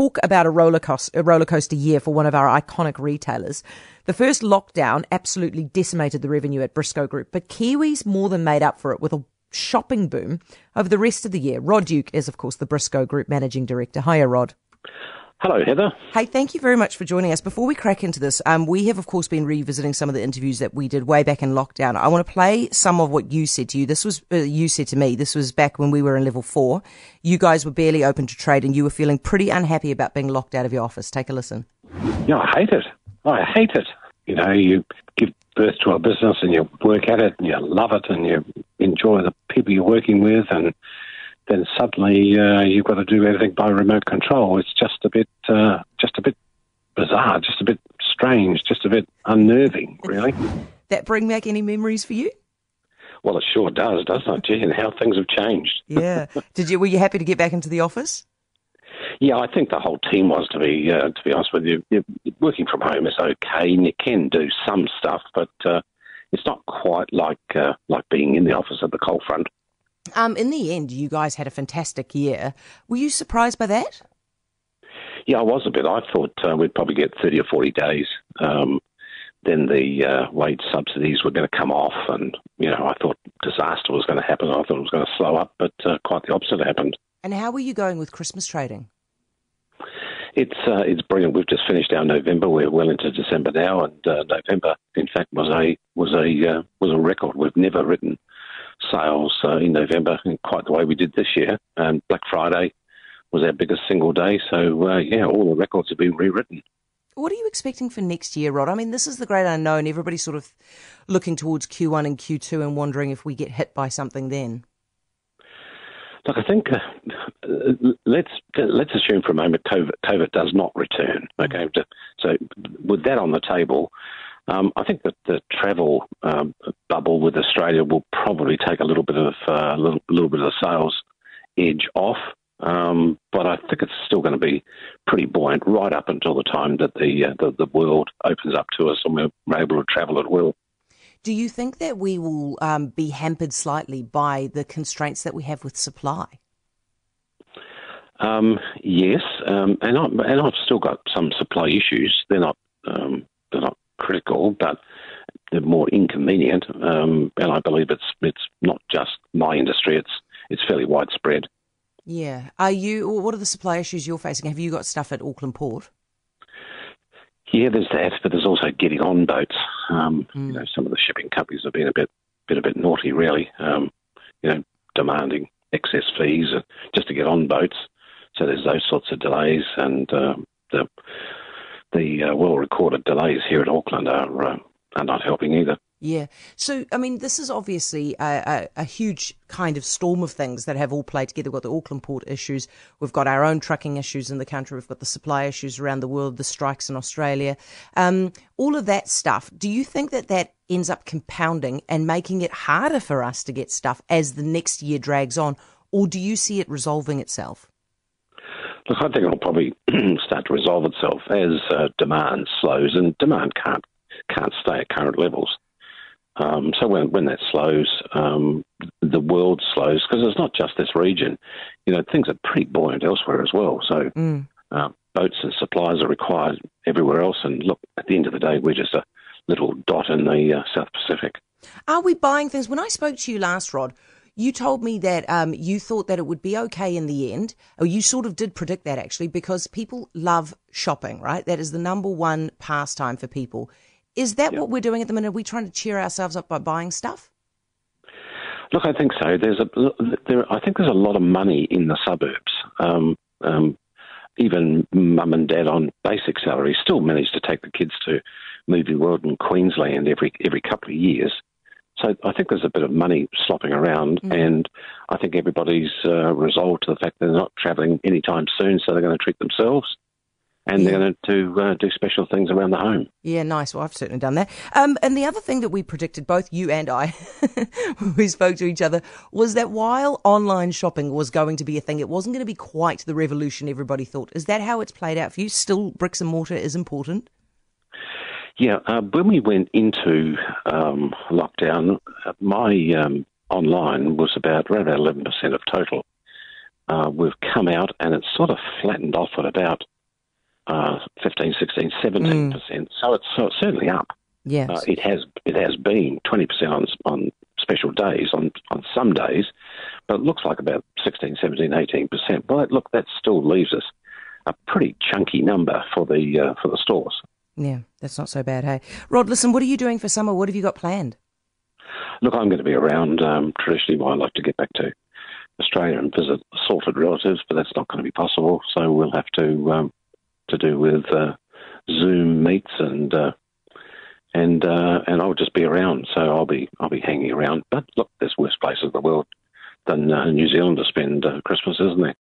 talk about a roller coaster, a roller coaster year for one of our iconic retailers. The first lockdown absolutely decimated the revenue at Briscoe Group, but Kiwis more than made up for it with a shopping boom over the rest of the year. Rod Duke is, of course, the Briscoe Group Managing Director. Hiya, Rod. Hello, Heather. Hey, thank you very much for joining us. Before we crack into this, um, we have, of course, been revisiting some of the interviews that we did way back in lockdown. I want to play some of what you said to you. This was, uh, you said to me, this was back when we were in level four. You guys were barely open to trade and you were feeling pretty unhappy about being locked out of your office. Take a listen. Yeah, I hate it. I hate it. You know, you give birth to a business and you work at it and you love it and you enjoy the people you're working with and then suddenly uh, you've got to do everything by remote control. It's just a bit, uh, just a bit bizarre, just a bit strange, just a bit unnerving, really. that bring back any memories for you? Well, it sure does, doesn't it? Gee, and how things have changed. yeah. Did you? Were you happy to get back into the office? Yeah, I think the whole team was to be uh, to be honest with you. Working from home is okay, and you can do some stuff, but uh, it's not quite like uh, like being in the office at the coal front. Um, in the end, you guys had a fantastic year. Were you surprised by that? Yeah, I was a bit. I thought uh, we'd probably get 30 or 40 days. Um, then the uh, wage subsidies were going to come off, and you know, I thought disaster was going to happen. I thought it was going to slow up, but uh, quite the opposite happened. And how were you going with Christmas trading? It's uh, it's brilliant. We've just finished our November. We're well into December now, and uh, November, in fact, was a was a uh, was a record. We've never written sales uh, in November in quite the way we did this year. And Black Friday was our biggest single day. So, uh, yeah, all the records have been rewritten. What are you expecting for next year, Rod? I mean, this is the great unknown. Everybody's sort of looking towards Q1 and Q2 and wondering if we get hit by something then. Look, I think uh, let's let's assume for a moment COVID, COVID does not return. Okay, so with that on the table, um, I think that the travel um, bubble with Australia will probably take a little bit of uh, little, little bit of the sales edge off. Um, but I think it's still going to be pretty buoyant right up until the time that the, uh, the, the world opens up to us and we're able to travel at will. Do you think that we will um, be hampered slightly by the constraints that we have with supply? Um, yes, um, and I, and I've still got some supply issues. They're not um, they're not critical, but they're more inconvenient. Um, and I believe it's it's not just my industry; it's it's fairly widespread. Yeah. Are you? What are the supply issues you're facing? Have you got stuff at Auckland Port? Yeah, there's that, but there's also getting on boats. Um, mm. You know, some of the shipping companies have been a bit, bit a bit naughty, really. Um, you know, demanding excess fees just to get on boats. So there's those sorts of delays, and uh, the the uh, well recorded delays here at Auckland are, uh, are not helping either. Yeah. So, I mean, this is obviously a, a, a, huge kind of storm of things that have all played together. We've got the Auckland port issues. We've got our own trucking issues in the country. We've got the supply issues around the world, the strikes in Australia. Um, all of that stuff. Do you think that that ends up compounding and making it harder for us to get stuff as the next year drags on? Or do you see it resolving itself? I think it'll probably start to resolve itself as uh, demand slows, and demand can't can't stay at current levels. Um, so when when that slows, um, the world slows because it's not just this region. You know, things are pretty buoyant elsewhere as well. So mm. uh, boats and supplies are required everywhere else. And look, at the end of the day, we're just a little dot in the uh, South Pacific. Are we buying things? When I spoke to you last, Rod, you told me that um, you thought that it would be okay in the end, or you sort of did predict that actually, because people love shopping, right? That is the number one pastime for people. Is that yep. what we're doing at the minute? Are we trying to cheer ourselves up by buying stuff? Look, I think so. There's a there. I think there's a lot of money in the suburbs. Um, um, even mum and dad on basic salary still manage to take the kids to Movie World in Queensland every every couple of years. So I think there's a bit of money slopping around, mm. and I think everybody's uh, resolved to the fact they're not travelling anytime soon, so they're going to treat themselves. And yeah. they're going to uh, do special things around the home. Yeah, nice. Well, I've certainly done that. Um, and the other thing that we predicted, both you and I, we spoke to each other, was that while online shopping was going to be a thing, it wasn't going to be quite the revolution everybody thought. Is that how it's played out for you? Still, bricks and mortar is important? Yeah, uh, when we went into um, lockdown, uh, my um, online was about around about eleven percent of total. uh, we've come out and it's sort of flattened off at about uh, 15, 16, 17 percent. So it's so it's certainly up. Yes. Uh, it has it has been 20 percent on on special days on on some days, but it looks like about 16, 17, 18 percent. Well, look, that still leaves us a pretty chunky number for the uh, for the stores. Yeah, that's not so bad, hey. Rod, listen, what are you doing for summer? What have you got planned? Look, I'm going to be around. Um, traditionally, I like to get back to Australia and visit assaulted relatives, but that's not going to be possible. So we'll have to um, to do with uh, Zoom meets and uh, and uh, and I'll just be around. So I'll be I'll be hanging around. But look, there's worse places in the world than uh, New Zealand to spend uh, Christmas, isn't there?